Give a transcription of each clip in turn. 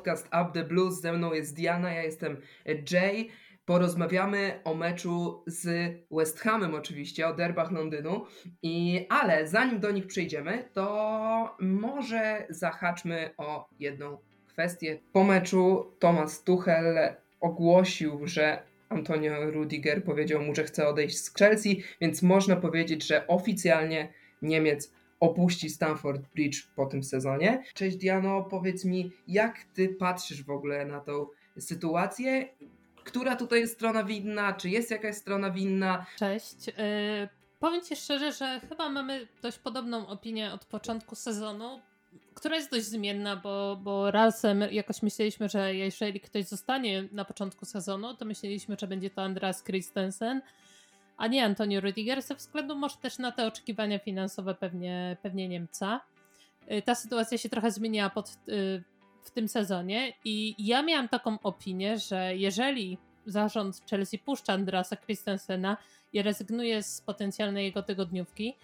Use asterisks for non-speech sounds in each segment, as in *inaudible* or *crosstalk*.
podcast Up the Blues. Ze mną jest Diana, ja jestem Jay. Porozmawiamy o meczu z West Hamem oczywiście, o derbach Londynu. I, ale zanim do nich przejdziemy, to może zahaczmy o jedną kwestię. Po meczu Thomas Tuchel ogłosił, że Antonio Rudiger powiedział mu, że chce odejść z Chelsea, więc można powiedzieć, że oficjalnie Niemiec opuści Stamford Bridge po tym sezonie. Cześć Diano, powiedz mi, jak ty patrzysz w ogóle na tą sytuację? Która tutaj jest strona winna? Czy jest jakaś strona winna? Cześć. Yy, powiem ci szczerze, że chyba mamy dość podobną opinię od początku sezonu, która jest dość zmienna, bo, bo razem jakoś myśleliśmy, że jeżeli ktoś zostanie na początku sezonu, to myśleliśmy, że będzie to Andreas Christensen, a nie Antonio Rüdiger, ze względu może też na te oczekiwania finansowe pewnie, pewnie Niemca. Y, ta sytuacja się trochę zmieniła pod, y, w tym sezonie i ja miałam taką opinię, że jeżeli zarząd Chelsea puszcza Andrasa Christensena i rezygnuje z potencjalnej jego tygodniówki,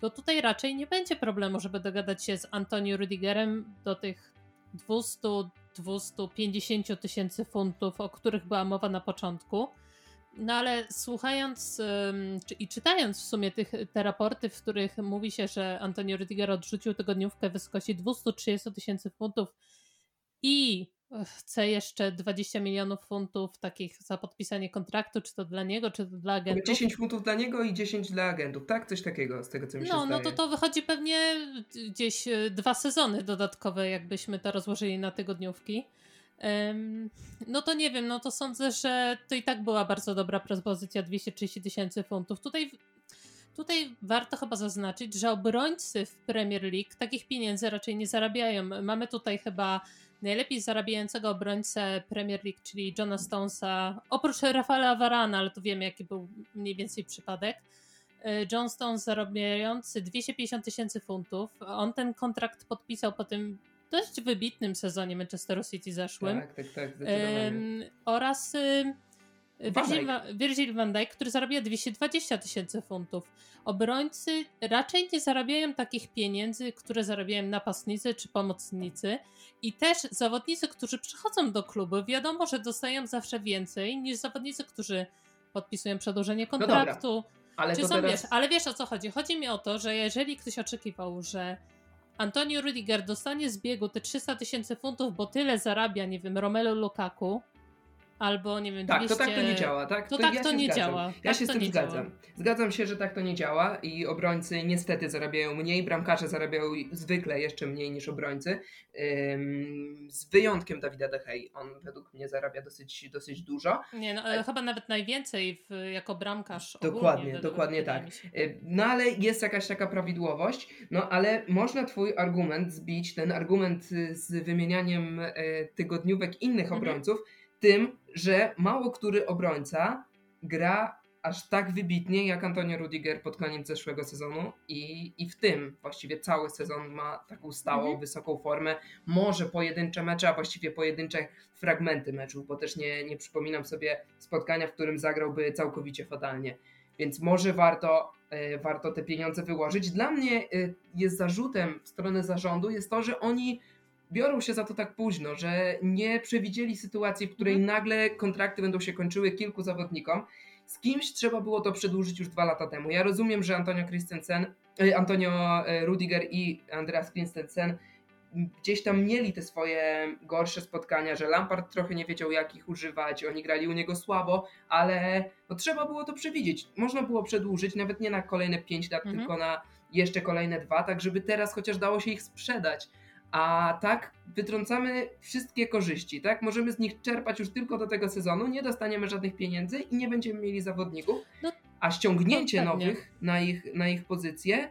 to tutaj raczej nie będzie problemu, żeby dogadać się z Antonio Rüdigerem do tych 200-250 tysięcy funtów, o których była mowa na początku. No ale słuchając i czytając w sumie tych, te raporty, w których mówi się, że Antonio Rüdiger odrzucił tygodniówkę w wysokości 230 tysięcy funtów i chce jeszcze 20 milionów funtów takich za podpisanie kontraktu, czy to dla niego, czy to dla agentów. 10 funtów dla niego i 10 dla agentów, tak? Coś takiego z tego, co mi się No, zdaje. no to to wychodzi pewnie gdzieś e, dwa sezony dodatkowe, jakbyśmy to rozłożyli na tygodniówki. No to nie wiem, no to sądzę, że to i tak była bardzo dobra propozycja 230 tysięcy funtów. Tutaj, tutaj warto chyba zaznaczyć, że obrońcy w Premier League takich pieniędzy raczej nie zarabiają. Mamy tutaj chyba najlepiej zarabiającego obrońcę Premier League, czyli Johna Stonesa, oprócz Rafaela Varana, ale tu wiemy jaki był mniej więcej przypadek. E, John Stones zarabiający 250 tysięcy funtów. On ten kontrakt podpisał po tym dość wybitnym sezonie Manchesteru City zeszłym. Tak, tak, tak, zdecydowanie. oraz y, Virgil, Virgil van Dijk, który zarabia 220 tysięcy funtów. Obrońcy raczej nie zarabiają takich pieniędzy, które zarabiają napastnicy czy pomocnicy. I też zawodnicy, którzy przychodzą do klubu, wiadomo, że dostają zawsze więcej niż zawodnicy, którzy podpisują przedłużenie kontraktu. No ale, czy są, teraz... wiesz, ale wiesz o co chodzi? Chodzi mi o to, że jeżeli ktoś oczekiwał, że Antonio Rudiger dostanie z biegu te 300 tysięcy funtów, bo tyle zarabia, nie wiem, Romelu Lukaku, albo nie wiem, tak, 200... to tak to nie działa, tak? To, to tak ja to nie zgadzam. działa. Ja tak się z tym zgadzam. Działa. Zgadzam się, że tak to nie działa i obrońcy niestety zarabiają mniej, bramkarze zarabiają zwykle jeszcze mniej niż obrońcy. Z wyjątkiem Dawida De Gea. On według mnie zarabia dosyć, dosyć dużo. Nie, no, chyba nawet najwięcej w, jako bramkarz. Dokładnie, ogólnie, dokładnie tak. No ale jest jakaś taka prawidłowość, no ale można twój argument zbić, ten argument z wymienianiem e, tygodniówek innych mhm. obrońców, tym, że mało który obrońca gra aż tak wybitnie jak Antonio Rudiger pod koniec zeszłego sezonu i, i w tym właściwie cały sezon ma taką stałą, mhm. wysoką formę. Może pojedyncze mecze, a właściwie pojedyncze fragmenty meczów, bo też nie, nie przypominam sobie spotkania, w którym zagrałby całkowicie fatalnie. Więc może warto, e, warto te pieniądze wyłożyć. Dla mnie e, jest zarzutem w stronę zarządu jest to, że oni biorą się za to tak późno, że nie przewidzieli sytuacji, w której mhm. nagle kontrakty będą się kończyły kilku zawodnikom. Z kimś trzeba było to przedłużyć już dwa lata temu. Ja rozumiem, że Antonio Christensen, e, Antonio e, Rudiger i Andreas Christensen gdzieś tam mieli te swoje gorsze spotkania, że Lampard trochę nie wiedział jak ich używać, oni grali u niego słabo, ale no, trzeba było to przewidzieć. Można było przedłużyć nawet nie na kolejne 5 lat, mhm. tylko na jeszcze kolejne dwa, tak żeby teraz chociaż dało się ich sprzedać a tak wytrącamy wszystkie korzyści, tak? Możemy z nich czerpać już tylko do tego sezonu, nie dostaniemy żadnych pieniędzy i nie będziemy mieli zawodników, no, a ściągnięcie no, nowych na ich, na ich pozycję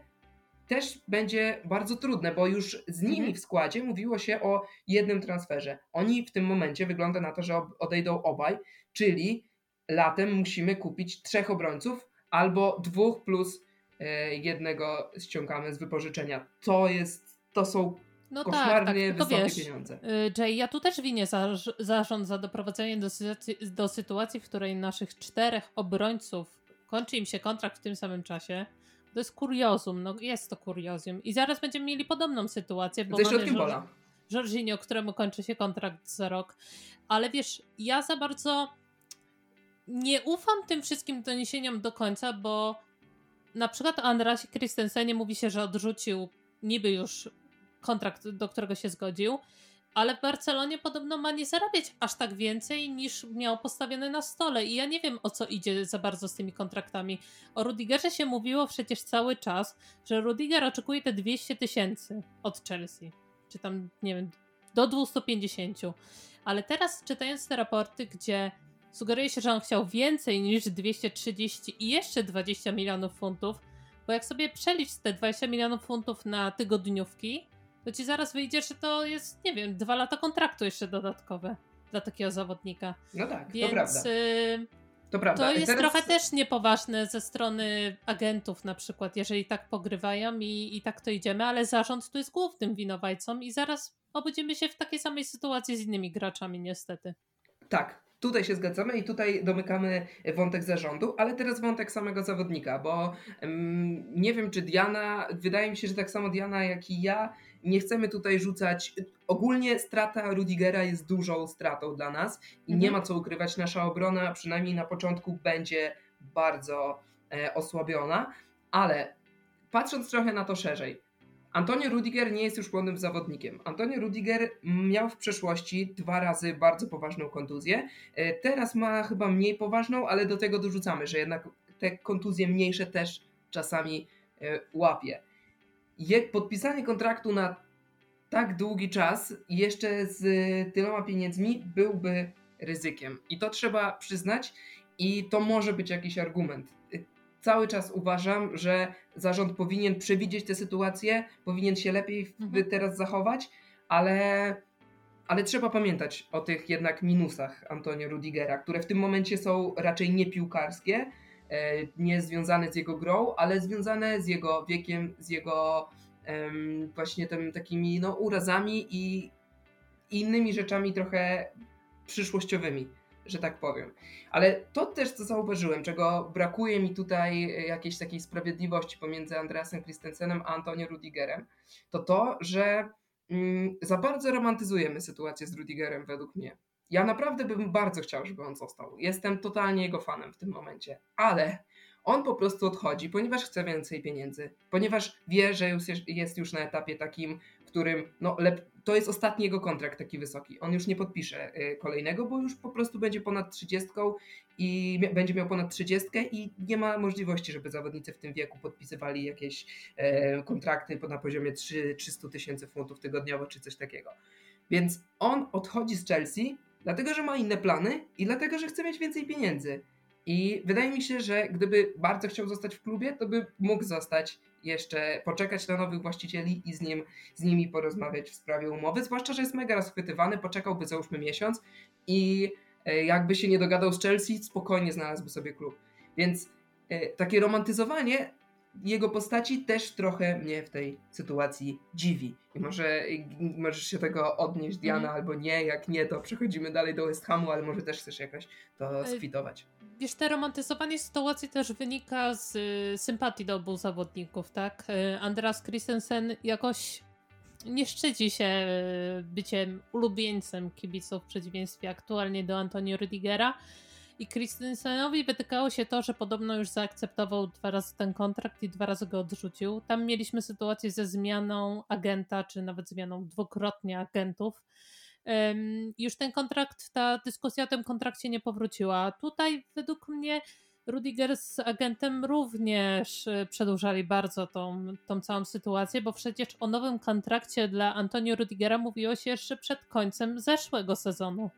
też będzie bardzo trudne, bo już z nimi mhm. w składzie mówiło się o jednym transferze. Oni w tym momencie wygląda na to, że odejdą obaj, czyli latem musimy kupić trzech obrońców albo dwóch plus e, jednego ściągamy z wypożyczenia. To jest, to są no tak, tak, wysokie wiesz, pieniądze. Y, Jay, ja tu też winię za, zarząd za doprowadzenie do sytuacji, do sytuacji, w której naszych czterech obrońców kończy im się kontrakt w tym samym czasie. To jest kuriozum, no jest to kuriozum. I zaraz będziemy mieli podobną sytuację. Bo Ze pola. Jorginho, któremu kończy się kontrakt za rok. Ale wiesz, ja za bardzo nie ufam tym wszystkim doniesieniom do końca, bo na przykład o Andrasie Christensenie mówi się, że odrzucił niby już kontrakt, do którego się zgodził, ale w Barcelonie podobno ma nie zarabiać aż tak więcej niż miał postawione na stole. I ja nie wiem o co idzie za bardzo z tymi kontraktami. O Rudigerze się mówiło przecież cały czas, że Rudiger oczekuje te 200 tysięcy od Chelsea. Czy tam, nie wiem, do 250. Ale teraz czytając te raporty, gdzie sugeruje się, że on chciał więcej niż 230 i jeszcze 20 milionów funtów, bo jak sobie przelicz te 20 milionów funtów na tygodniówki, to ci zaraz wyjdzie, że to jest, nie wiem, dwa lata kontraktu jeszcze dodatkowe dla takiego zawodnika. No tak, Więc, to prawda. Y, to prawda. To jest teraz... trochę też niepoważne ze strony agentów na przykład, jeżeli tak pogrywają i, i tak to idziemy, ale zarząd tu jest głównym winowajcą i zaraz obudzimy się w takiej samej sytuacji z innymi graczami niestety. Tak, Tutaj się zgadzamy i tutaj domykamy wątek zarządu, ale teraz wątek samego zawodnika, bo nie wiem, czy Diana, wydaje mi się, że tak samo Diana, jak i ja, nie chcemy tutaj rzucać. Ogólnie strata Rudigera jest dużą stratą dla nas i mhm. nie ma co ukrywać. Nasza obrona, przynajmniej na początku, będzie bardzo e, osłabiona, ale patrząc trochę na to szerzej, Antonio Rudiger nie jest już młodym zawodnikiem. Antonio Rudiger miał w przeszłości dwa razy bardzo poważną kontuzję. E, teraz ma chyba mniej poważną, ale do tego dorzucamy, że jednak te kontuzje mniejsze też czasami e, łapie. Podpisanie kontraktu na tak długi czas, jeszcze z tyloma pieniędzmi, byłby ryzykiem. I to trzeba przyznać, i to może być jakiś argument cały czas uważam, że zarząd powinien przewidzieć tę sytuację, powinien się lepiej mhm. teraz zachować, ale, ale trzeba pamiętać o tych jednak minusach Antonio Rudigera, które w tym momencie są raczej nie piłkarskie, e, nie związane z jego grą, ale związane z jego wiekiem, z jego um, właśnie tym takimi no, urazami i innymi rzeczami trochę przyszłościowymi że tak powiem. Ale to też, co zauważyłem, czego brakuje mi tutaj e, jakiejś takiej sprawiedliwości pomiędzy Andreasem Christensenem a Antonio Rudigerem, to to, że mm, za bardzo romantyzujemy sytuację z Rudigerem według mnie. Ja naprawdę bym bardzo chciał, żeby on został. Jestem totalnie jego fanem w tym momencie, ale on po prostu odchodzi, ponieważ chce więcej pieniędzy, ponieważ wie, że jest już na etapie takim, którym no, lep, to jest ostatni jego kontrakt taki wysoki. On już nie podpisze y, kolejnego, bo już po prostu będzie ponad 30 i będzie miał ponad 30 i nie ma możliwości, żeby zawodnicy w tym wieku podpisywali jakieś e, kontrakty na poziomie 3, 300 tysięcy funtów tygodniowo czy coś takiego. Więc on odchodzi z Chelsea, dlatego że ma inne plany i dlatego, że chce mieć więcej pieniędzy. I wydaje mi się, że gdyby bardzo chciał zostać w klubie, to by mógł zostać jeszcze, poczekać na nowych właścicieli i z, nim, z nimi porozmawiać w sprawie umowy. Zwłaszcza, że jest mega rozchwytywany, poczekałby załóżmy miesiąc i e, jakby się nie dogadał z Chelsea, spokojnie znalazłby sobie klub. Więc e, takie romantyzowanie jego postaci też trochę mnie w tej sytuacji dziwi. I może możesz się tego odnieść, Diana, mm. albo nie. Jak nie, to przechodzimy dalej do West Hamu, ale może też chcesz jakoś to skwitować wiesz, te romantyzowanie sytuacji też wynika z y, sympatii do obu zawodników, tak? Y, Andreas Christensen jakoś nie szczyci się y, byciem ulubieńcem kibiców w przeciwieństwie aktualnie do Antonio Rudigera. I Christensenowi wytykało się to, że podobno już zaakceptował dwa razy ten kontrakt i dwa razy go odrzucił. Tam mieliśmy sytuację ze zmianą agenta, czy nawet zmianą dwukrotnie agentów już ten kontrakt, ta dyskusja o tym kontrakcie nie powróciła. Tutaj według mnie Rudiger z agentem również y, przedłużali bardzo tą, tą całą sytuację, bo przecież o nowym kontrakcie dla Antonio Rudigera mówiło się jeszcze przed końcem zeszłego sezonu.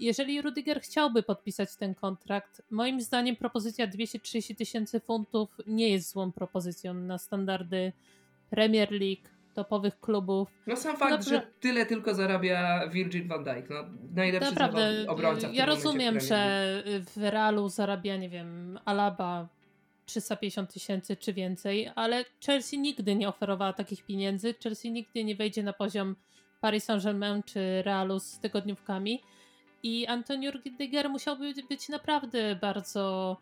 Jeżeli Rudiger chciałby podpisać ten kontrakt, moim zdaniem propozycja 230 tysięcy funtów nie jest złą propozycją na standardy Premier League, topowych klubów. No sam fakt, że tyle tylko zarabia Virgil van Dijk, no, najlepszy Naprawdę, obrońca Ja rozumiem, że w Realu zarabia, nie wiem, Alaba 350 tysięcy czy więcej, ale Chelsea nigdy nie oferowała takich pieniędzy. Chelsea nigdy nie wejdzie na poziom Paris Saint-Germain czy Realu z tygodniówkami. I Antonio Rudiger musiałby być naprawdę bardzo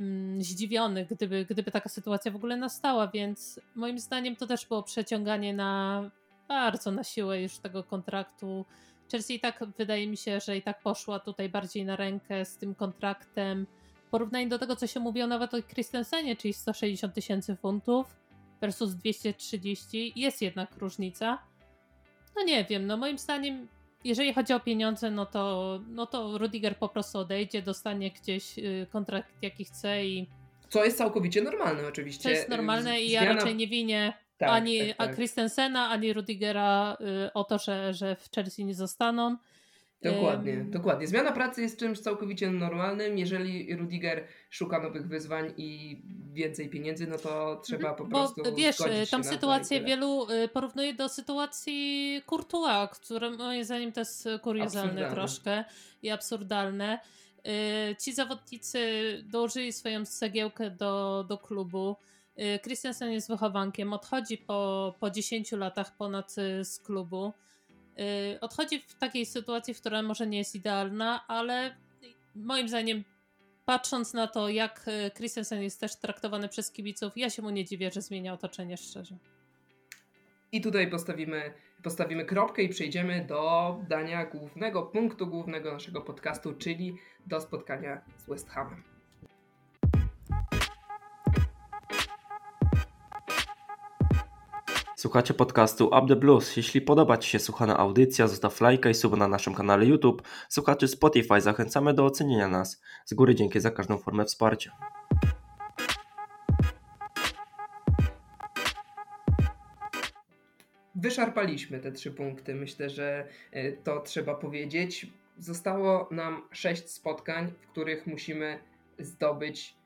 mm, zdziwiony, gdyby, gdyby taka sytuacja w ogóle nastała, więc moim zdaniem to też było przeciąganie na bardzo na siłę już tego kontraktu. Chelsea i tak wydaje mi się, że i tak poszła tutaj bardziej na rękę z tym kontraktem. W porównaniu do tego, co się mówiło nawet o Christensenie, czyli 160 tysięcy funtów versus 230, jest jednak różnica. No nie wiem, no moim zdaniem, jeżeli chodzi o pieniądze, no to, no to Rudiger po prostu odejdzie, dostanie gdzieś y, kontrakt jaki chce i. Co jest całkowicie normalne, oczywiście. To jest normalne i ja raczej nie winię tak, ani tak, tak. Christensena, ani Rudigera y, o to, że, że w Chelsea nie zostaną. Dokładnie, dokładnie. Zmiana pracy jest czymś całkowicie normalnym. Jeżeli Rudiger szuka nowych wyzwań i więcej pieniędzy, no to trzeba po bo, prostu. Wiesz, tam sytuację wielu y, porównuje do sytuacji Courtois, które moim zdaniem to jest kuriozalne troszkę i absurdalne. Y, ci zawodnicy dołożyli swoją cegiełkę do, do klubu. Y, Christensen jest wychowankiem, odchodzi po, po 10 latach ponad z klubu. Y, odchodzi w takiej sytuacji, która może nie jest idealna, ale moim zdaniem, patrząc na to, jak y, Christensen jest też traktowany przez kibiców, ja się mu nie dziwię, że zmienia otoczenie szczerze. I tutaj postawimy, postawimy kropkę i przejdziemy do dania głównego punktu głównego naszego podcastu, czyli do spotkania z West Hamem. Słuchacie podcastu Up The Blues. Jeśli podoba Ci się słuchana audycja, zostaw lajka i sub na naszym kanale YouTube. Słuchaczy Spotify zachęcamy do ocenienia nas. Z góry dzięki za każdą formę wsparcia. Wyszarpaliśmy te trzy punkty. Myślę, że e, to trzeba powiedzieć. Zostało nam sześć spotkań, w których musimy zdobyć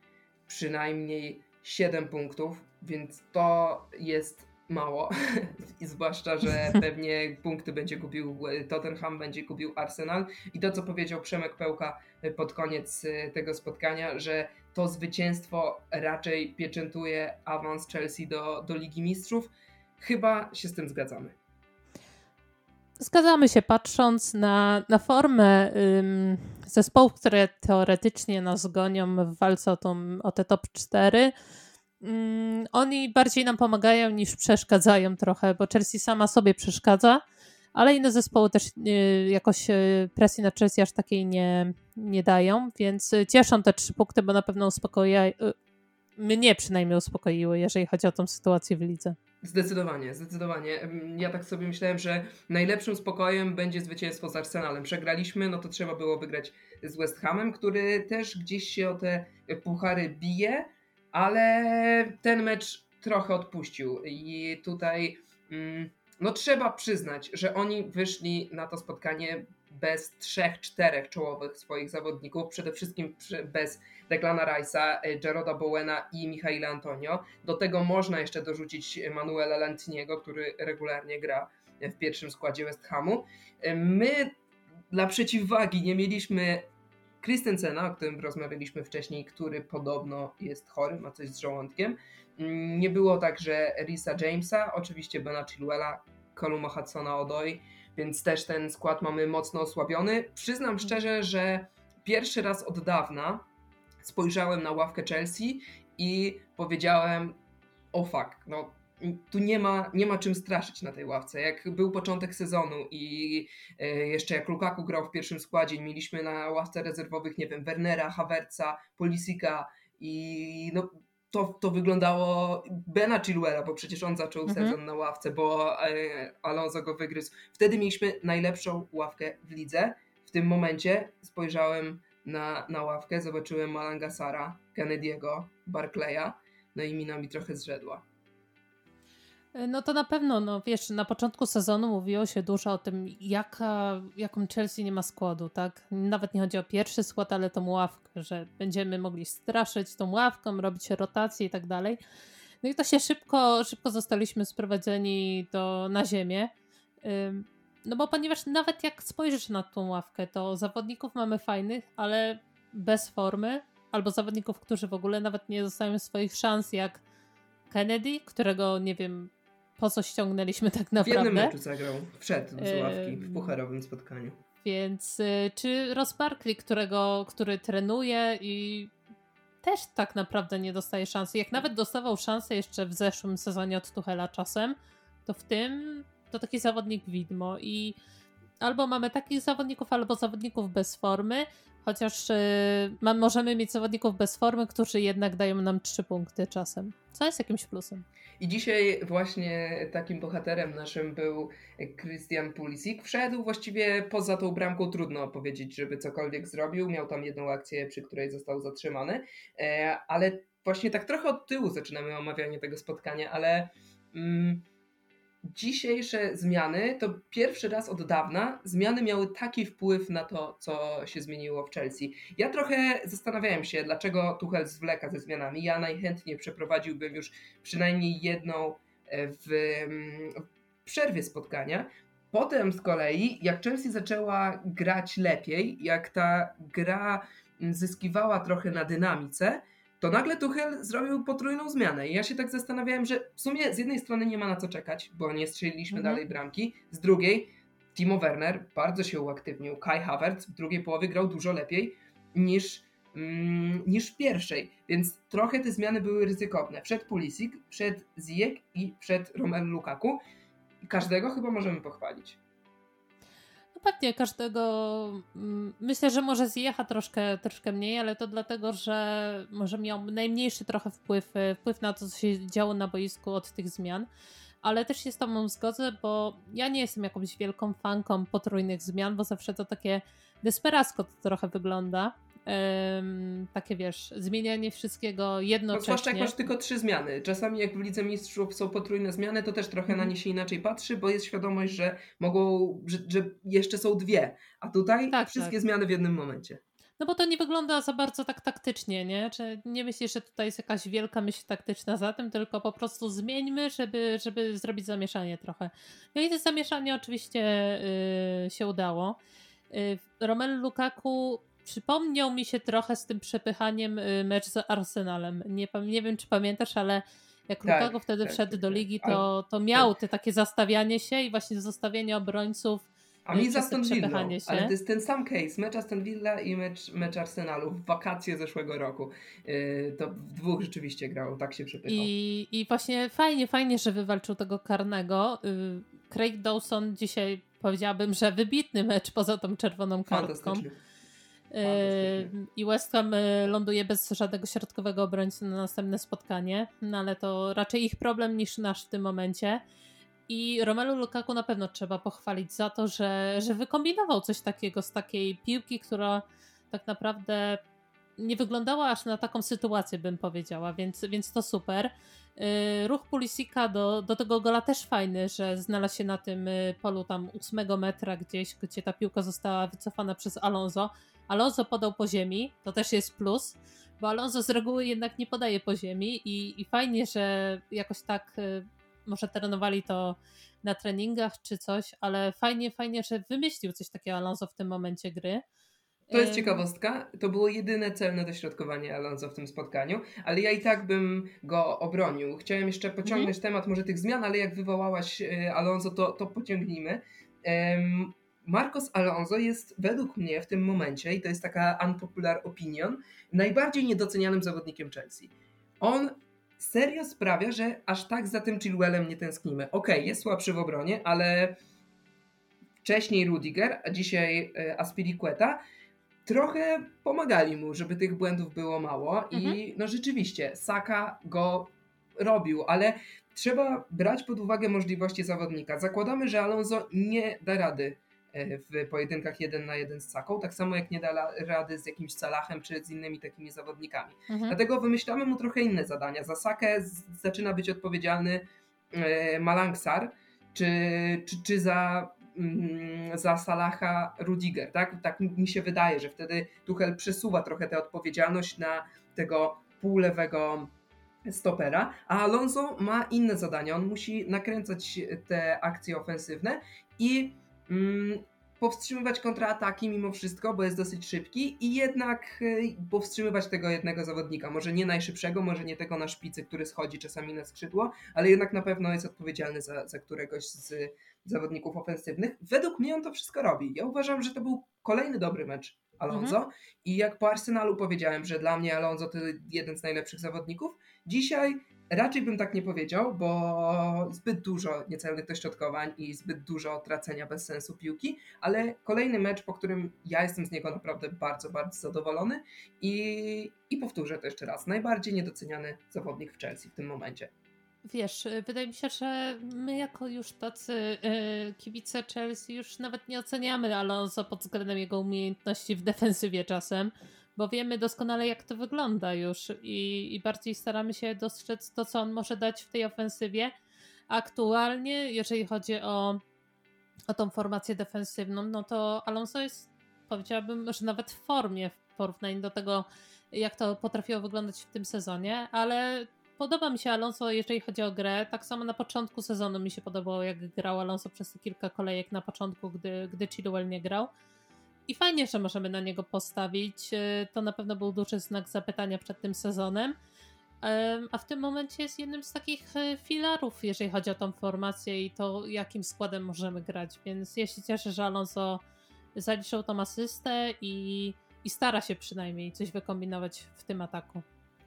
przynajmniej 7 punktów, więc to jest mało. *laughs* I zwłaszcza, że *laughs* pewnie punkty będzie kupił e, Tottenham, będzie kupił Arsenal. I to, co powiedział Przemek Pełka e, pod koniec e, tego spotkania, że to zwycięstwo raczej pieczętuje awans Chelsea do, do Ligi Mistrzów. Chyba się z tym zgadzamy. Zgadzamy się, patrząc na, na formę ym, zespołów, które teoretycznie nas gonią w walce o, tą, o te top 4 mm, oni bardziej nam pomagają niż przeszkadzają trochę, bo Chelsea sama sobie przeszkadza, ale inne zespoły też y, jakoś y, presji na Chelsea aż takiej nie, nie dają, więc cieszą te trzy punkty, bo na pewno uspokoja, y, mnie przynajmniej uspokoiły, jeżeli chodzi o tą sytuację w lidze. Zdecydowanie, zdecydowanie. Ja tak sobie myślałem, że najlepszym spokojem będzie zwycięstwo z Arsenalem. Przegraliśmy, no to trzeba było wygrać z West Hamem, który też gdzieś się o te puchary bije, ale ten mecz trochę odpuścił i tutaj mm, no trzeba przyznać, że oni wyszli na to spotkanie bez trzech, czterech czołowych swoich zawodników, przede wszystkim bez Declana Rice'a, Jaroda Bowena i Michaela Antonio. Do tego można jeszcze dorzucić Manuela Lantiniego, który regularnie gra w pierwszym składzie West Hamu. My dla przeciwwagi nie mieliśmy Christensena, o którym rozmawialiśmy wcześniej, który podobno jest chory, ma coś z żołądkiem. Mm, nie było także Risa Jamesa, oczywiście Bena Chilwella, Koluma Hudsona Odoi, więc też ten skład mamy mocno osłabiony. Przyznam szczerze, że pierwszy raz od dawna spojrzałem na ławkę Chelsea i powiedziałem, o fuck, no tu nie ma, nie ma czym straszyć na tej ławce. Jak był początek sezonu i e, jeszcze jak Lukaku grał w pierwszym składzie, mieliśmy na ławce rezerwowych, nie wiem, Wernera, Havertza, Polisika i no, to, to wyglądało Bena Chilwella, bo przecież on zaczął mhm. sezon na ławce, bo e, Alonso go wygryzł. Wtedy mieliśmy najlepszą ławkę w lidze. W tym momencie spojrzałem na, na ławkę, zobaczyłem Malangasara, Kennedy'ego, Barclaya, no i mina mi trochę zrzedła. E, no to na pewno, no wiesz, na początku sezonu mówiło się dużo o tym, jaka, jaką Chelsea nie ma składu, tak? Nawet nie chodzi o pierwszy skład, ale tą ławkę, że będziemy mogli straszyć tą ławką, robić rotacje i tak dalej. No i to się szybko, szybko zostaliśmy sprowadzeni do, na ziemię. No bo ponieważ nawet jak spojrzysz na tą ławkę, to zawodników mamy fajnych, ale bez formy, albo zawodników, którzy w ogóle nawet nie dostają swoich szans, jak Kennedy, którego nie wiem, po co ściągnęliśmy tak naprawdę. W jednym meczu zagrał, wszedł z ławki w pucharowym spotkaniu. Więc y, czy Ross Barkley, którego, który trenuje i też tak naprawdę nie dostaje szansy. Jak nawet dostawał szansę jeszcze w zeszłym sezonie od Tuchela czasem, to w tym to taki zawodnik widmo i albo mamy takich zawodników, albo zawodników bez formy, chociaż yy, możemy mieć zawodników bez formy, którzy jednak dają nam trzy punkty czasem, co jest jakimś plusem. I dzisiaj właśnie takim bohaterem naszym był Christian Pulisic. Wszedł właściwie poza tą bramką, trudno powiedzieć, żeby cokolwiek zrobił. Miał tam jedną akcję, przy której został zatrzymany, e, ale właśnie tak trochę od tyłu zaczynamy omawianie tego spotkania, ale mm, dzisiejsze zmiany to pierwszy raz od dawna zmiany miały taki wpływ na to, co się zmieniło w Chelsea. Ja trochę zastanawiałem się, dlaczego Tuchel zwleka ze zmianami. Ja najchętniej przeprowadziłbym już przynajmniej jedną e, mm, w przerwie spotkania. Potem z kolei, jak Chelsea zaczęła grać lepiej, jak ta gra zyskiwała trochę na dynamice, to nagle Tuchel zrobił potrójną zmianę. I ja się tak zastanawiałem, że w sumie z jednej strony nie ma na co czekać, bo nie strzeliliśmy mhm. dalej bramki, z drugiej Timo Werner bardzo się uaktywnił. Kai Havertz w drugiej połowie grał dużo lepiej niż, mm, niż w pierwszej, więc trochę te zmiany były ryzykowne. Przed Pulisic, przed Ziyech i przed Romelu Lukaku. Każdego chyba możemy pochwalić. No pewnie każdego. Mm, myślę, że może zjecha troszkę, troszkę mniej, ale to dlatego, że może miał najmniejszy trochę wpływ, e, wpływ na to, co się działo na boisku od tych zmian. Ale też się z Tobą zgodzę, bo ja nie jestem jakąś wielką fanką potrójnych zmian, bo zawsze to takie desperacko to trochę wygląda takie wiesz, zmienianie wszystkiego jednocześnie. zwłaszcza jak masz tylko trzy zmiany. Czasami jak w Lidze Mistrzów są potrójne zmiany, to też trochę na mhm. nie się inaczej patrzy, bo jest świadomość, że mogą, że, że jeszcze są dwie, a tutaj tak, wszystkie tak. zmiany w jednym momencie. No bo to nie wygląda za bardzo tak taktycznie, nie? Czy nie myślisz, że tutaj jest jakaś wielka myśl taktyczna za tym, tylko po prostu zmieńmy, żeby, żeby zrobić zamieszanie trochę. No i to zamieszanie oczywiście yy, się udało. Yy, Romelu Lukaku przypomniał mi się trochę z tym przepychaniem y, mecz z Arsenalem. Nie, nie wiem, czy pamiętasz, ale jak tak, Lukaku wtedy tak, wszedł tak, do tak. ligi, to, to miał te takie zastawianie się i właśnie zostawienie obrońców. A mi za Aston Villa, ale to jest ten sam case, mecz Aston Villa i mecz, mecz Arsenalu w wakacje zeszłego roku. Yy, to w dwóch rzeczywiście grał, tak się przepychał. I, I właśnie fajnie, fajnie, że wywalczył tego karnego. Yy, Craig Dawson dzisiaj powiedziałabym, że wybitny mecz poza tą czerwoną kartką. I West Ham y, ląduje bez żadnego środkowego obrońcy na następne spotkanie, no ale to raczej ich problem niż nasz w tym momencie. I Romelu Lukaku na pewno trzeba pochwalić za to, że, że wykombinował coś takiego z takiej piłki, która tak naprawdę nie wyglądała aż na taką sytuację, bym powiedziała, więc, więc to super. Y, ruch Pulisika do, do tego gola też fajny, że znalazł się na tym polu tam 8 metra gdzieś, gdzie ta piłka została wycofana przez Alonso. Alonso podał po ziemi, to też jest plus, bo Alonso z reguły jednak nie podaje po ziemi i, i fajnie, że jakoś tak y, może trenowali to na treningach czy coś, ale fajnie, fajnie, że wymyślił coś takiego Alonso w tym momencie gry. To jest ciekawostka. To było jedyne celne dośrodkowanie Alonso w tym spotkaniu, ale ja i tak bym go obronił. Chciałem jeszcze pociągnąć mhm. temat może tych zmian, ale jak wywołałaś y, Alonso, to, to pociągnijmy. Marcos Alonso jest według mnie w tym momencie, i to jest taka unpopular opinion, najbardziej niedocenianym zawodnikiem Chelsea. On serio sprawia, że aż tak za tym Chilwellem nie tęsknimy. Okej, okay, jest słabszy w obronie, ale wcześniej Rudiger, a dzisiaj e, Aspiriqueta trochę pomagali mu, żeby tych błędów było mało mhm. i no rzeczywiście Saka go robił, ale trzeba brać pod uwagę możliwości zawodnika. Zakładamy, że Alonso nie da rady w pojedynkach jeden na jeden z Saką, tak samo jak nie da rady z jakimś Salahem czy z innymi takimi zawodnikami. Mhm. Dlatego wymyślamy mu trochę inne zadania. Za Sakę zaczyna być odpowiedzialny e, Malangsar, czy, czy, czy za, mm, za Salaha Rudiger. Tak? tak mi się wydaje, że wtedy Tuchel przesuwa trochę tę odpowiedzialność na tego półlewego stopera, a Alonso ma inne zadania. On musi nakręcać te akcje ofensywne i powstrzymywać kontraataki mimo wszystko, bo jest dosyć szybki i jednak y, powstrzymywać tego jednego zawodnika. Może nie najszybszego, może nie tego na szpicy, który schodzi czasami na skrzydło, ale jednak na pewno jest odpowiedzialny za, za któregoś z zawodników ofensywnych. Według mnie on to wszystko robi. Ja uważam, że to był kolejny dobry mecz Alonso mhm. i jak po Arsenalu powiedziałem, że dla mnie Alonso to jeden z najlepszych zawodników, dzisiaj raczej bym tak nie powiedział, bo zbyt dużo niecelnych dośrodkowań i zbyt dużo tracenia bez sensu piłki, ale kolejny mecz, po którym ja jestem z niego naprawdę bardzo, bardzo zadowolony i, i powtórzę to jeszcze raz, najbardziej niedoceniany zawodnik w Chelsea w tym momencie. Wiesz, wydaje mi się, że my jako już tacy yy, kibice Chelsea już nawet nie oceniamy Alonso pod względem jego umiejętności w defensywie czasem, bo wiemy doskonale jak to wygląda już i, i bardziej staramy się dostrzec to, co on może dać w tej ofensywie. Aktualnie, jeżeli chodzi o, o tą formację defensywną, no to Alonso jest, powiedziałabym, że nawet w formie w porównaniu do tego, jak to potrafiło wyglądać w tym sezonie, ale podoba mi się Alonso, jeżeli chodzi o grę. Tak samo na początku sezonu mi się podobało, jak grał Alonso przez kilka kolejek na początku, gdy, gdy Chilwell nie grał. I fajnie, że możemy na niego postawić. E, to na pewno był duży znak zapytania przed tym sezonem. A w tym momencie jest jednym z takich e, filarów, jeżeli chodzi o tą formację i to, jakim składem możemy grać. Więc ja się cieszę, że Alonso zaliczył tą asystę i, i stara się przynajmniej coś wykombinować w tym ataku.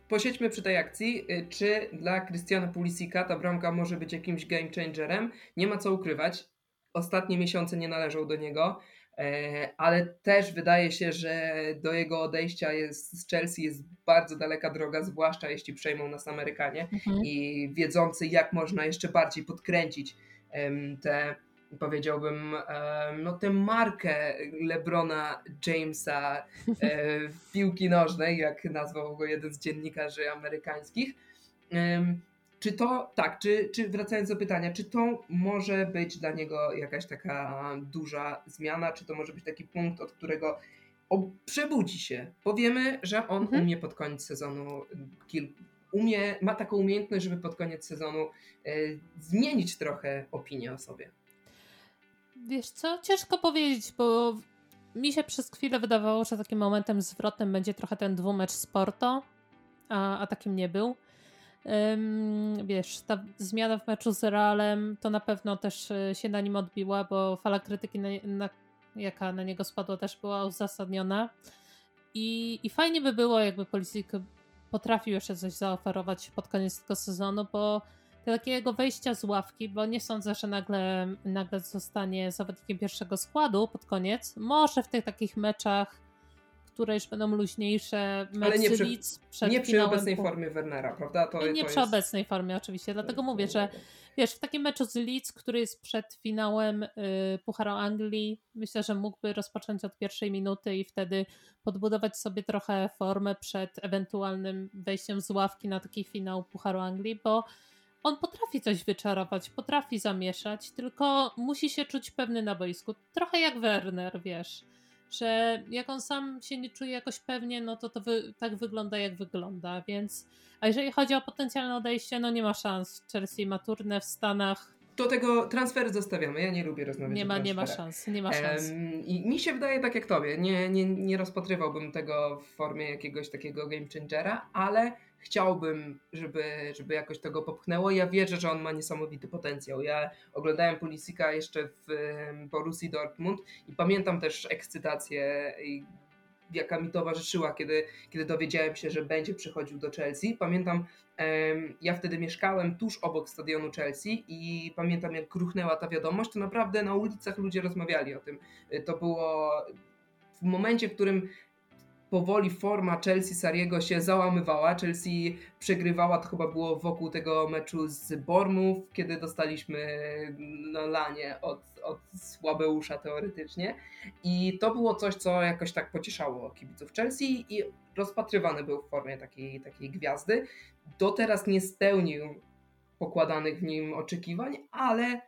Posiedźmy przy tej akcji. Czy dla Christiana Pulisika ta bramka może być jakimś game changerem? Nie ma co ukrywać. Ostatnie miesiące nie należą do niego, e, ale też wydaje się, że do jego odejścia jest, z Chelsea jest bardzo daleka droga, zwłaszcza jeśli przejmą nas Amerykanie mhm. i wiedzący, jak można jeszcze bardziej podkręcić te powiedziałbym, no tę markę Lebrona Jamesa e, w piłki nożnej, jak nazwał go jeden z dziennikarzy amerykańskich. Czy to, tak, czy, czy wracając do pytania, czy to może być dla niego jakaś taka duża zmiana, czy to może być taki punkt, od którego przebudzi się? Powiemy, że on mhm. umie pod koniec sezonu umie, ma taką umiejętność, żeby pod koniec sezonu e, zmienić trochę opinię o sobie. Wiesz co, ciężko powiedzieć, bo mi się przez chwilę wydawało, że takim momentem zwrotnym będzie trochę ten dwumecz z Porto, a, a takim nie był. Wiesz, ta zmiana w meczu z Realem to na pewno też e, się na nim odbiła, bo fala krytyki, na, na, jaka na niego spadła, też była uzasadniona. I, I fajnie by było, jakby Policyk potrafił jeszcze coś zaoferować pod koniec tego sezonu, bo takiego wejścia z ławki, bo nie sądzę, że nagle, nagle zostanie zawodnikiem pierwszego składu pod koniec. Może w tych takich meczach, które już będą luźniejsze, Ale nie przy, nie przy obecnej formie Wernera, prawda? To, nie to przy jest... obecnej formie oczywiście, dlatego mówię, że wiesz, w takim meczu z Leeds, który jest przed finałem y, Pucharu Anglii, myślę, że mógłby rozpocząć od pierwszej minuty i wtedy podbudować sobie trochę formę przed ewentualnym wejściem z ławki na taki finał Pucharu Anglii, bo on potrafi coś wyczarować, potrafi zamieszać, tylko musi się czuć pewny na boisku. Trochę jak Werner, wiesz, że jak on sam się nie czuje jakoś pewnie, no to to wy, tak wygląda jak wygląda, więc a jeżeli chodzi o potencjalne odejście, no nie ma szans. Chelsea ma turnę w Stanach, do tego transfery zostawiamy. Ja nie lubię rozmawiać nie ma, Nie ma szans, nie ma szans. I mi się wydaje tak jak tobie. Nie, nie, nie rozpatrywałbym tego w formie jakiegoś takiego game changera, ale chciałbym, żeby, żeby jakoś tego popchnęło. Ja wierzę, że on ma niesamowity potencjał. Ja oglądałem Pulisika jeszcze w Borussii Dortmund i pamiętam też ekscytację jaka mi towarzyszyła, kiedy, kiedy dowiedziałem się, że będzie przychodził do Chelsea. Pamiętam, ja wtedy mieszkałem tuż obok stadionu Chelsea i pamiętam, jak gruchnęła ta wiadomość, to naprawdę na ulicach ludzie rozmawiali o tym. To było w momencie, w którym powoli forma Chelsea Sariego się załamywała. Chelsea przegrywała, to chyba było wokół tego meczu z Bormów, kiedy dostaliśmy na lanie od, od Słabeusza teoretycznie. I to było coś, co jakoś tak pocieszało kibiców Chelsea i rozpatrywany był w formie takiej, takiej gwiazdy. Do teraz nie spełnił pokładanych w nim oczekiwań, ale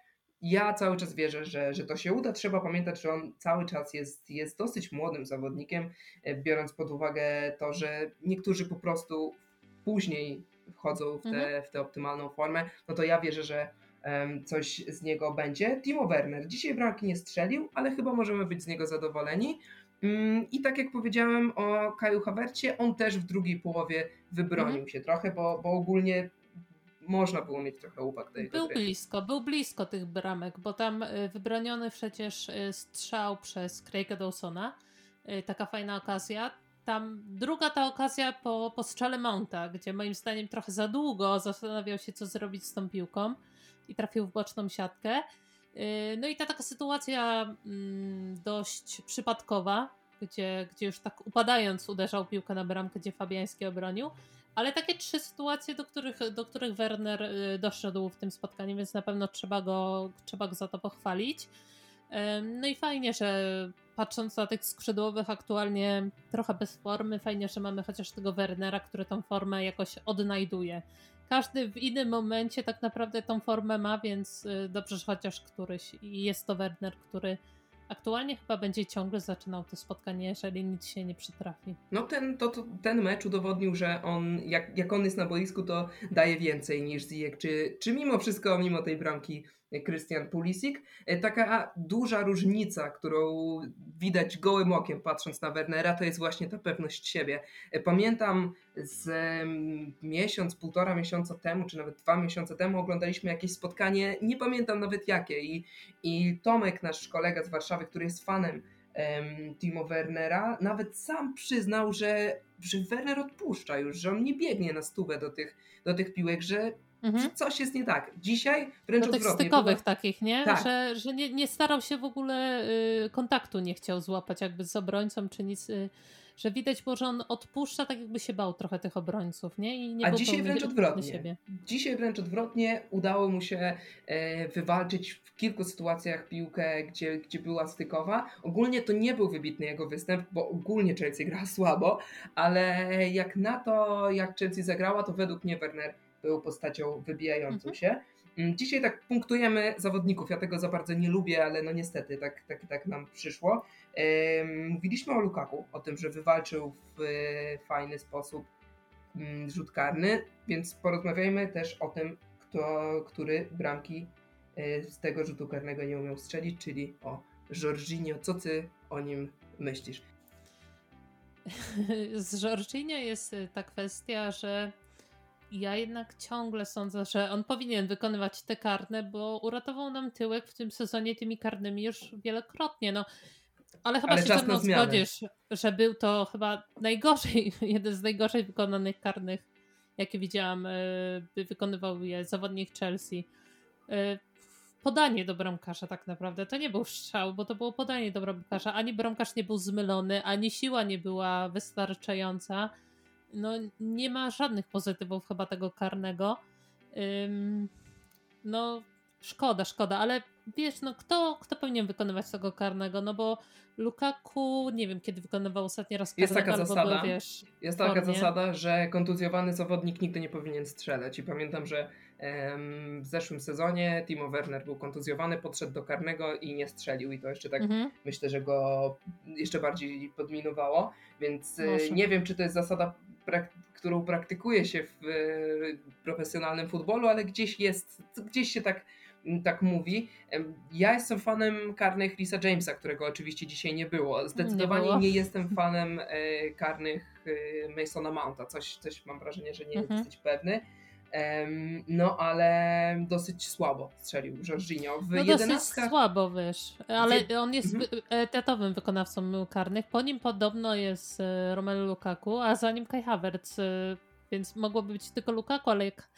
ja cały czas wierzę, że, że to się uda. Trzeba pamiętać, że on cały czas jest, jest dosyć młodym zawodnikiem, e, biorąc pod uwagę to, że niektórzy po prostu później wchodzą w tę mhm. w tę optymalną formę. No to ja wierzę, że um, coś z niego będzie. Timo Werner dzisiaj bramki nie strzelił, ale chyba możemy być z niego zadowoleni. Um, I tak jak powiedziałem o Kaju Havercie, on też w drugiej połowie wybronił mhm. się trochę, bo, bo ogólnie można było mieć trochę uwag jego Był blisko, był blisko tych bramek, bo tam y, wybroniony przecież y, strzał przez Craig'a Dawsona, y, taka fajna okazja. tam druga ta okazja po, po strzale Mounta, gdzie moim zdaniem trochę za długo zastanawiał się, co zrobić z tą piłką i trafił w boczną siatkę. No i ta taka sytuacja mm, dość przypadkowa, gdzie, gdzie już tak upadając uderzał piłkę na bramkę, gdzie Fabiański obronił. Ale takie trzy sytuacje, do których, do których Werner y, doszedł w tym spotkaniu, więc na pewno trzeba go, trzeba go za to pochwalić. No i fajnie, że patrząc na tych skrzydłowych aktualnie trochę bez formy, fajnie, że mamy chociaż tego Wernera, który tą formę jakoś odnajduje. Każdy w innym momencie tak naprawdę tą formę ma, więc y, dobrze, że chociaż któryś. I jest to Werner, który aktualnie chyba będzie ciągle zaczynał to spotkanie, jeżeli nic się nie przytrafi. No ten, to, to, ten mecz udowodnił, że on, jak, jak on jest na boisku, to daje więcej niż Ziyech. Czy, czy mimo wszystko, mimo tej bramki Christian Pulisic. E, taka duża różnica, którą widać gołym okiem patrząc na Wernera, to jest właśnie ta pewność siebie. E, pamiętam z miesiąc, półtora miesiąca temu, czy nawet dwa miesiące temu oglądaliśmy jakieś spotkanie, nie pamiętam nawet jakie i, i Tomek, nasz kolega z Warszawy, który jest fanem Timo Wernera, nawet sam przyznał, że, że Werner odpuszcza już, że on nie biegnie na stówę do tych, do tych piłek, że Mhm. Coś jest nie tak. Dzisiaj wręcz do tych odwrotnie. stykowych była... takich, nie? Tak. Że, że nie, nie starał się w ogóle y, kontaktu, nie chciał złapać jakby z obrońcą czy nic. Y, że widać było, że on odpuszcza, tak jakby się bał trochę tych obrońców, nie? I nie A dzisiaj wręcz odwrotnie. Siebie. Dzisiaj wręcz odwrotnie udało mu się e, wywalczyć w kilku sytuacjach piłkę, gdzie, gdzie była stykowa. Ogólnie to nie był wybitny jego występ, bo ogólnie Chelsea gra słabo, ale jak na to, jak Chelsea zagrała, to według mnie Werner był postacią wybijającą mhm. się. Mm, dzisiaj tak punktujemy zawodników. Ja tego za bardzo nie lubię, ale no niestety tak, tak, tak nam przyszło. Mówiliśmy o Lukaku, o tym, że wywalczył w e, fajny sposób mm, rzut karny, więc porozmawiajmy też o tym, kto, który bramki e, z tego rzutu karnego nie umiał strzelić, czyli o Jorginho. Co ty o nim myślisz? *laughs* Z Jorginho jest e, ta kwestia, że ja jednak ciągle sądzę, że on powinien wykonywać te karne, bo uratował nam tyłek w tym sezonie tymi karnymi już wielokrotnie. No, ale chyba ale się ze mną zgodzisz, że był to chyba najgorzej, *laughs* jeden z najgorzej wykonanych karnych, jakie widziałam, e, by wykonywał je zawodnik Chelsea. E, podanie do bramkarza tak naprawdę. To nie był strzał, bo to było podanie do bramkarza. Ani bramkarz nie był zmylony, ani siła nie była wystarczająca no nie ma żadnych pozytywów chyba tego karnego. Ym, no szkoda, szkoda, ale wiesz, no kto, kto powinien wykonywać tego karnego? No bo Lukaku, nie wiem kiedy wykonywał ostatni raz karnego, jest taka zasada, był, wiesz, Jest taka formie. zasada, że kontuzjowany zawodnik nigdy nie powinien strzelać i pamiętam, że w zeszłym sezonie Timo Werner był kontuzjowany, podszedł do karnego i nie strzelił i to jeszcze tak mhm. myślę, że go jeszcze bardziej podminowało, więc e, Może. nie wiem, czy to jest zasada którą praktykuje się w e, profesjonalnym futbolu, ale gdzieś jest, gdzieś się tak, tak mówi. Ja jestem fanem karnych Lisa Jamesa, którego oczywiście dzisiaj nie było. Zdecydowanie nie, było. nie jestem fanem e, karnych e, Masona Mounta. Coś, coś mam wrażenie, że nie mhm. jest dosyć pewny. No, ale dosyć słabo strzelił Jorginho. W no jedenastkach... dosyć słabo, wiesz. Ale on jest mhm. etatowym wykonawcą karnych. Po nim podobno jest e, Romelu Lukaku, a za nim Kai Havertz, e, więc mogłoby być tylko Lukaku, ale jak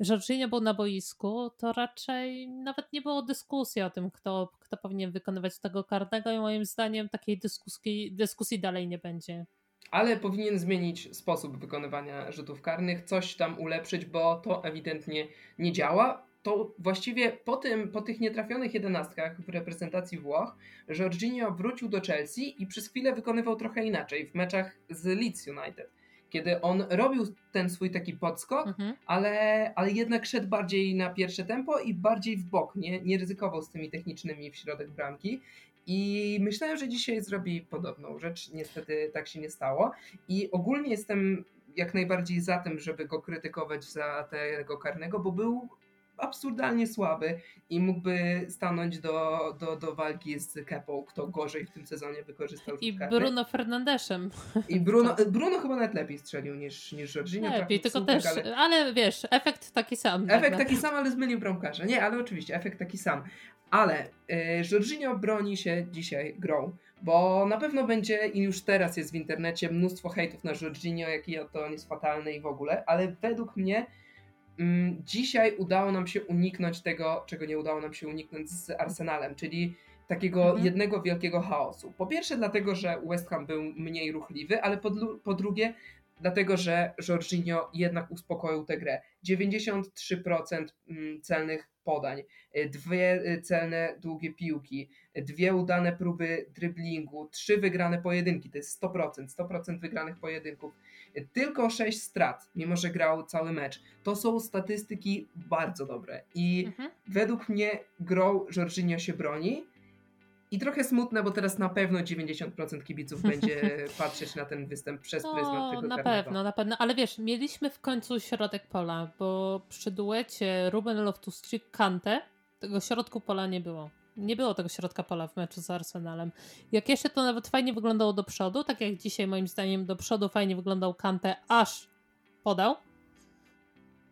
Jorginho był na boisku, to raczej nawet nie było dyskusji o tym, kto, kto powinien wykonywać tego karnego i moim zdaniem takiej dyskusji, dyskusji dalej nie będzie ale powinien zmienić sposób wykonywania rzutów karnych, coś tam ulepszyć, bo to ewidentnie nie działa. To właściwie po, tym, po tych nietrafionych jedenastkach w reprezentacji Włoch, Jorginho wrócił do Chelsea i przez chwilę wykonywał trochę inaczej w meczach z Leeds United. Kiedy on robił ten swój taki podskok, mhm. ale, ale jednak szedł bardziej na pierwsze tempo i bardziej w bok, nie, nie ryzykował z tymi technicznymi w środek bramki. I myślałem, że dzisiaj zrobi podobną rzecz. Niestety tak się nie stało. I ogólnie jestem jak najbardziej za tym, żeby go krytykować za tego karnego, bo był absurdalnie słaby i mógłby stanąć do, do, do walki z Kepą, kto gorzej w tym sezonie wykorzystał I Bruno Fernandeszem. I Bruno, Bruno chyba nawet lepiej strzelił niż, niż Jorginho. Lepiej, tylko też, ale... ale... wiesz, efekt taki sam. Efekt taki sam, ale zmylił bramkarza. Nie, ale oczywiście, efekt taki sam. Ale y, Jorginho broni się dzisiaj grą, Bo na pewno będzie i już teraz jest w internecie mnóstwo hejtów na Jorginho, jaki to on jest fatalny i w ogóle, ale według mnie mm, dzisiaj udało nam się uniknąć tego, czego nie udało nam się uniknąć z Arsenalem, czyli takiego mhm. jednego wielkiego chaosu. Po pierwsze dlatego, że West Ham był mniej ruchliwy, ale po, po drugie dlatego że Jorginho jednak uspokoił tę grę. 93% mm, celnych podań, y, dwie y, celne długie piłki, dwie udane próby dryblingu, trzy wygrane pojedynki, to jest 100%, 100% wygranych pojedynków, y, tylko 6 strat, mimo że grał cały mecz. To są statystyki bardzo dobre i mhm. według mnie grą Jorginho się broni, i trochę smutne, bo teraz na pewno 90% kibiców będzie *laughs* patrzeć na ten występ przez no, pryzmat tego na karnewa. pewno, na pewno. Ale wiesz, mieliśmy w końcu środek pola, bo przy duecie Ruben Loftus-Cheek Kante tego środku pola nie było. Nie było tego środka pola w meczu z Arsenalem. Jak jeszcze to nawet fajnie wyglądało do przodu, tak jak dzisiaj moim zdaniem do przodu fajnie wyglądał Kante, aż podał,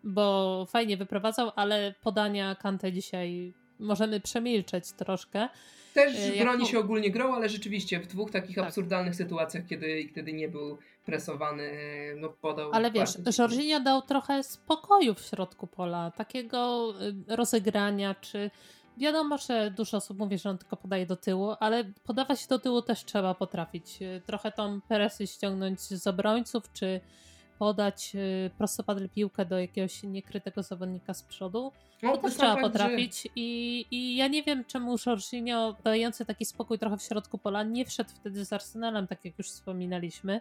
bo fajnie wyprowadzał, ale podania Kante dzisiaj możemy przemilczeć troszkę. Też e, broni się ogólnie grą, ale rzeczywiście w dwóch takich tak. absurdalnych sytuacjach, kiedy, kiedy nie był presowany, no podał. Ale wiesz, Jorginho dał trochę spokoju w środku pola, takiego y, rozegrania, czy wiadomo, że dużo osób mówi, że on tylko podaje do tyłu, ale podawać do tyłu też trzeba potrafić. Trochę tą presję ściągnąć z obrońców, czy podać y, prostopadle piłkę do jakiegoś niekrytego zawodnika z przodu. No, to też trzeba potrafić że... I, i ja nie wiem czemu Jorginho dający taki spokój trochę w środku pola nie wszedł wtedy z Arsenalem, tak jak już wspominaliśmy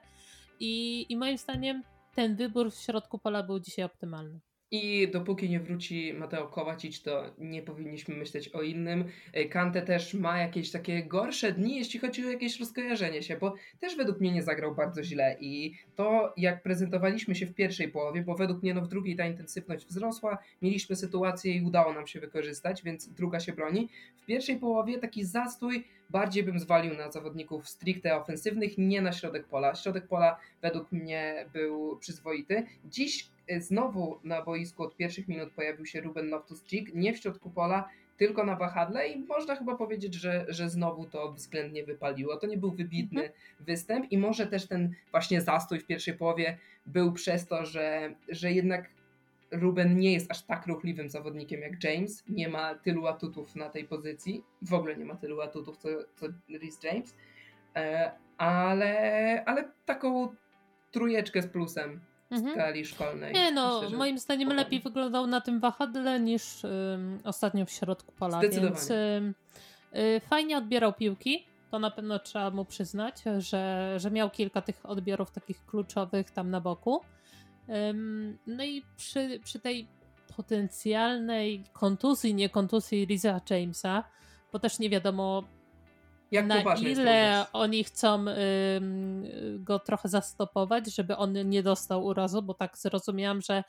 i, i moim zdaniem ten wybór w środku pola był dzisiaj optymalny. I dopóki nie wróci Mateo Kowacic, to nie powinniśmy myśleć o innym. E, Kante też ma jakieś takie gorsze dni, jeśli chodzi o jakieś rozkojarzenie się, bo też według mnie nie zagrał bardzo źle. I to, jak prezentowaliśmy się w pierwszej połowie, bo według mnie no w drugiej ta intensywność wzrosła, mieliśmy sytuację i udało nam się wykorzystać, więc druga się broni. W pierwszej połowie taki zastój bardziej bym zwalił na zawodników stricte ofensywnych, nie na środek pola. Środek pola według mnie był przyzwoity. Dziś znowu na boisku od pierwszych minut pojawił się Ruben Loftus-Cheek, nie w środku pola, tylko na wahadle i można chyba powiedzieć, że, że znowu to względnie wypaliło. To nie był wybitny mhm. występ i może też ten właśnie zastój w pierwszej połowie był przez to, że, że jednak Ruben nie jest aż tak ruchliwym zawodnikiem jak James, nie ma tylu atutów na tej pozycji, w ogóle nie ma tylu atutów co, co Rhys James, e, ale, ale taką trujeczkę z plusem mhm. skali szkolnej. Nie no, Myślę, moim zdaniem lepiej wyglądał na tym wahadle niż ostatnio w środku pola, więc y, fajnie odbierał piłki, to na pewno trzeba mu przyznać, że, że miał kilka tych odbiorów takich kluczowych tam na boku. No i przy, przy tej potencjalnej kontuzji, nie kontuzji Riza Jamesa, bo też nie wiadomo Jak na ile oni chcą go trochę zastopować, żeby on nie dostał urazu, bo tak zrozumiałam, że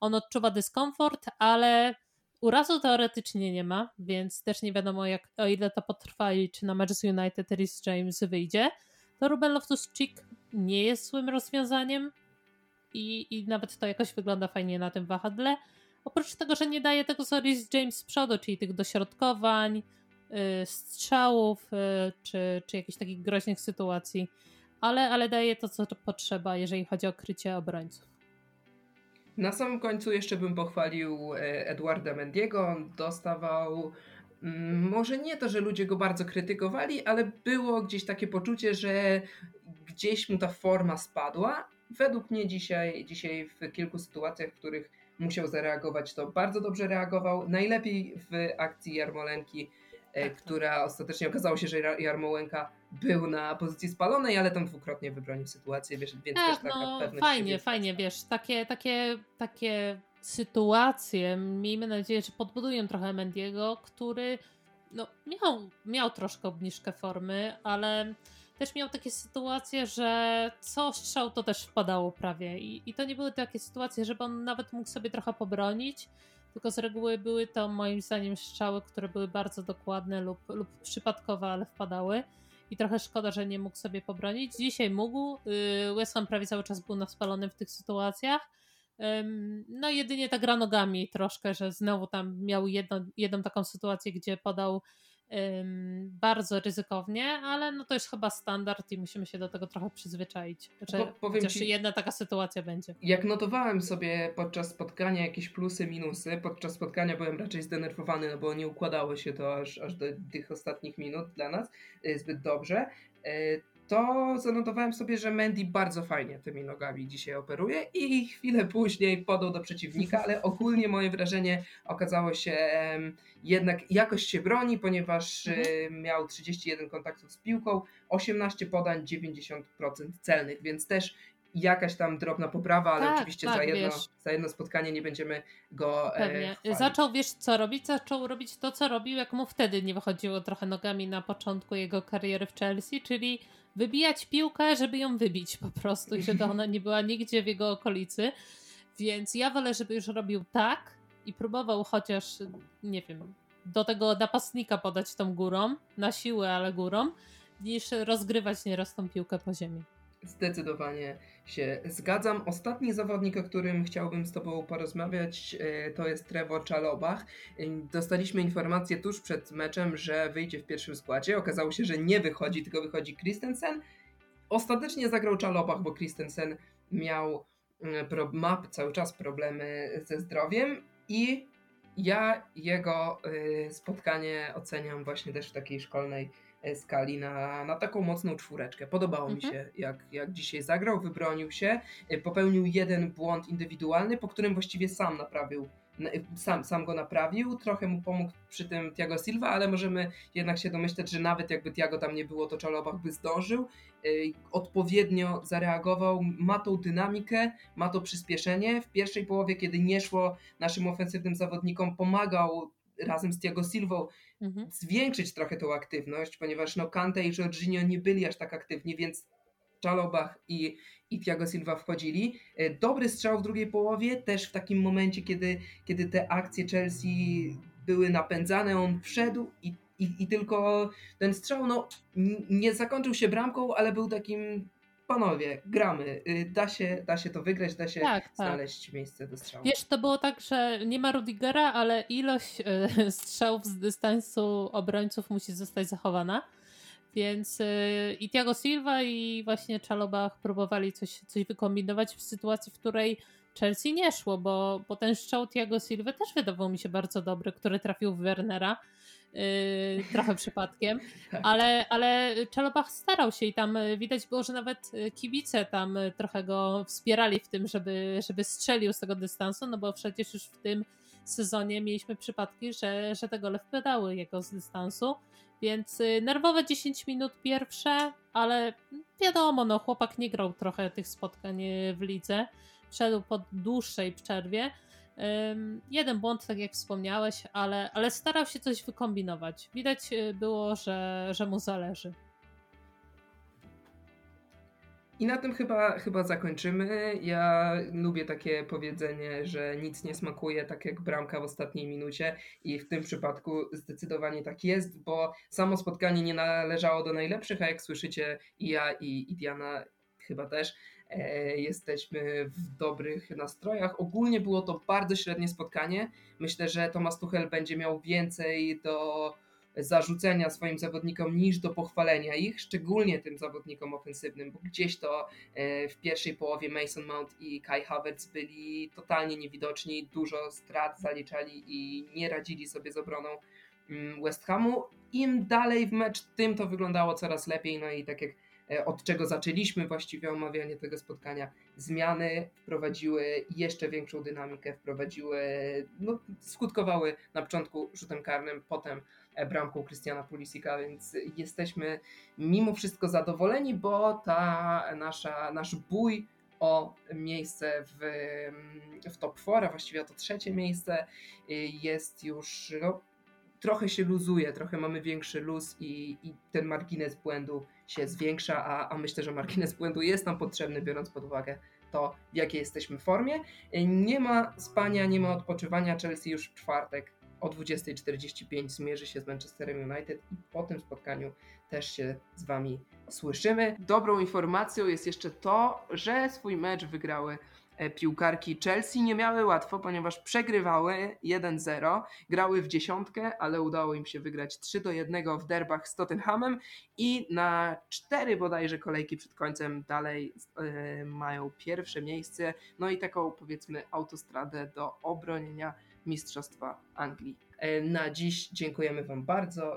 on odczuwa dyskomfort, ale urazu teoretycznie nie ma, więc też nie wiadomo jak, o ile to potrwa i czy na mecz z United Rhys James wyjdzie. To Ruben Loftus-Cheek nie jest złym rozwiązaniem i, i nawet to jakoś wygląda fajnie na tym wahadle. Oprócz tego, że nie daje tego co Rhys James z przodu, czyli tych dośrodkowań, strzałów, yy, czy, czy jakichś takich groźnych sytuacji, ale, ale daje to, co potrzeba, jeżeli chodzi o krycie obrońców. Na samym końcu jeszcze bym pochwalił e, Edwarda Mendiego. On dostawał mm, może nie to, że ludzie go bardzo krytykowali, ale było gdzieś takie poczucie, że gdzieś mu ta forma spadła, według mnie dzisiaj, dzisiaj w kilku sytuacjach, w których musiał zareagować, to bardzo dobrze reagował. Najlepiej w akcji Jarmolenki. Która ostatecznie okazało się, że Jarmołenka był na pozycji spalonej, ale tam dwukrotnie wybronił sytuację, wiesz, więc tak, też taka no, pewność Fajnie, fajnie, wiesz, takie, takie, takie sytuacje, miejmy nadzieję, że podbudują trochę Mendiego, który no, miał, miał troszkę obniżkę formy, ale też miał takie sytuacje, że co strzał to też wpadało prawie. I, I to nie były takie sytuacje, żeby on nawet mógł sobie trochę pobronić, tylko z reguły były to moim zdaniem strzały, które były bardzo dokładne lub, lub przypadkowe, ale wpadały. I trochę szkoda, że nie mógł sobie pobronić. Dzisiaj mógł. Y, West Ham prawie cały czas był na spalonym w tych sytuacjach. No jedynie ta gra nogami troszkę, że znowu tam miał jedno, jedną taką sytuację, gdzie podał bardzo ryzykownie, ale no to jest chyba standard i musimy się do tego trochę przyzwyczaić, że po, powiem chociaż ci, jedna taka sytuacja będzie. Jak notowałem sobie podczas spotkania jakieś plusy, minusy, podczas spotkania byłem raczej zdenerwowany, no bo nie układało się to aż, aż do tych ostatnich minut dla nas y, zbyt dobrze, y, to zanotowałem sobie, że Mandy bardzo fajnie tymi nogami dzisiaj operuje i chwilę później podał do przeciwnika, ale ogólnie moje wrażenie okazało się jednak jakość się broni, ponieważ mhm. miał 31 kontaktów z piłką, 18 podań, 90% celnych, więc też jakaś tam drobna poprawa, ale tak, oczywiście tak, za, jedno, za jedno spotkanie nie będziemy go e, Pewnie. E, Zaczął, wiesz co robić? Zaczął robić to, co robił, jak mu wtedy nie wychodziło trochę nogami na początku jego kariery w Chelsea, czyli wybijać piłkę, żeby ją wybić po prostu i żeby ona nie była nigdzie w jego okolicy. Więc ja wolę, żeby już robił tak i próbował chociaż, nie wiem, do tego napastnika podać tą górą, na siłę, ale górą, niż rozgrywać nieraz tą piłkę po ziemi. Zdecydowanie się zgadzam. Ostatni zawodnik, o którym chciałbym z Tobą porozmawiać, e, to jest Trevor Czalobach. E, dostaliśmy informację tuż przed meczem, że wyjdzie w pierwszym składzie. Okazało się, że nie wychodzi, tylko wychodzi Christensen. Ostatecznie zagrał Czalobach, bo Christensen miał, mm, ma cały czas problemy ze zdrowiem i ja jego e, spotkanie oceniam właśnie też w takiej szkolnej E, skali na, na taką mocną czwóreczkę. Podobało mhm. mi się, jak, jak dzisiaj zagrał, wybronił się, e, popełnił jeden błąd indywidualny, po którym właściwie sam naprawił sam, sam go naprawił, trochę mu pomógł przy tym Tiago Silva, ale możemy jednak się domyśleć, że nawet jakby Tiago tam nie było, to Czalobach by zdążył, odpowiednio zareagował, ma tą dynamikę, ma to przyspieszenie. W pierwszej połowie, kiedy nie szło naszym ofensywnym zawodnikom, pomagał razem z Tiago Silvą mhm. zwiększyć trochę tą aktywność, ponieważ no Kante i Jorginho nie byli aż tak aktywni, więc Czalobach i, i Thiago Silva wchodzili. E, dobry strzał w drugiej połowie, też w takim momencie, kiedy, kiedy te akcje Chelsea były napędzane, on wszedł i, i, i tylko ten strzał no, nie zakończył się bramką, ale był takim panowie, gramy, y, da się, da się to wygrać, da się tak, tak. znaleźć tak. miejsce do strzału. Wiesz, to było tak, że nie ma Rudigera, ale ilość y, *laughs* strzałów z dystansu obrońców musi zostać zachowana. Więc y, i Thiago Silva i właśnie Czalobach próbowali coś, coś wykombinować w sytuacji, w której Chelsea nie szło, bo, bo ten strzał Thiago Silva też wydawał mi się bardzo dobry, który trafił w Wernera Yy, *laughs* trochę przypadkiem, tak. ale, ale Czalobach starał się i tam y, widać było, że nawet y, kibice tam trochę go wspierali w tym, żeby, żeby strzelił z tego dystansu, no bo przecież już w tym sezonie mieliśmy przypadki, że, że te gole wpadały jego z dystansu, więc nerwowe 10 minut pierwsze, ale wiadomo, no chłopak nie grał trochę tych spotkań w lidze, wszedł po dłuższej przerwie, Jeden błąd, tak jak wspomniałeś, ale, ale starał się coś wykombinować. Widać y, było, że, że mu zależy. I na tym chyba, chyba zakończymy. Ja lubię takie powiedzenie, że nic nie smakuje tak jak bramka w ostatniej minucie i w tym przypadku zdecydowanie tak jest, bo samo spotkanie nie należało do najlepszych, a jak słyszycie i ja i, i Diana chyba też, E, jesteśmy w dobrych nastrojach. Ogólnie było to bardzo średnie spotkanie. Myślę, że Tomasz Tuchel będzie miał więcej do zarzucenia swoim zawodnikom niż do pochwalenia ich, szczególnie tym zawodnikom ofensywnym, bo gdzieś to e, w pierwszej połowie Mason Mount i Kai Havertz byli totalnie niewidoczni, dużo strat zaliczali i nie radzili sobie z obroną mm, West Hamu. Im dalej w mecz, tym to wyglądało coraz lepiej, no i tak jak E, od czego zaczęliśmy właściwie omawianie tego spotkania. Zmiany wprowadziły jeszcze większą dynamikę, wprowadziły, no, skutkowały na początku rzutem karnym, potem bramką Krystiana Pulisika, więc jesteśmy mimo wszystko zadowoleni, bo ta nasza, nasz bój o miejsce w, w top 4, a właściwie o to trzecie miejsce y, jest już no, trochę się luzuje, trochę mamy większy luz i, i ten margines błędu się zwiększa, a, a myślę, że margines błędu jest nam potrzebny, biorąc pod uwagę to, w jakiej jesteśmy formie. Nie ma spania, nie ma odpoczywania. Chelsea już w czwartek o 20.45 zmierzy się z Manchesterem United i po tym spotkaniu też się z Wami słyszymy. Dobrą informacją jest jeszcze to, że swój mecz wygrały e, piłkarki Chelsea nie miały łatwo, ponieważ przegrywały 1-0, grały w dziesiątkę, ale udało im się wygrać 3 do 1 w derbach z Tottenhamem i na cztery bodajże kolejki przed końcem dalej e, mają pierwsze miejsce, no i taką powiedzmy autostradę do obronienia Mistrzostwa Anglii. E, Na dziś dziękujemy Wam bardzo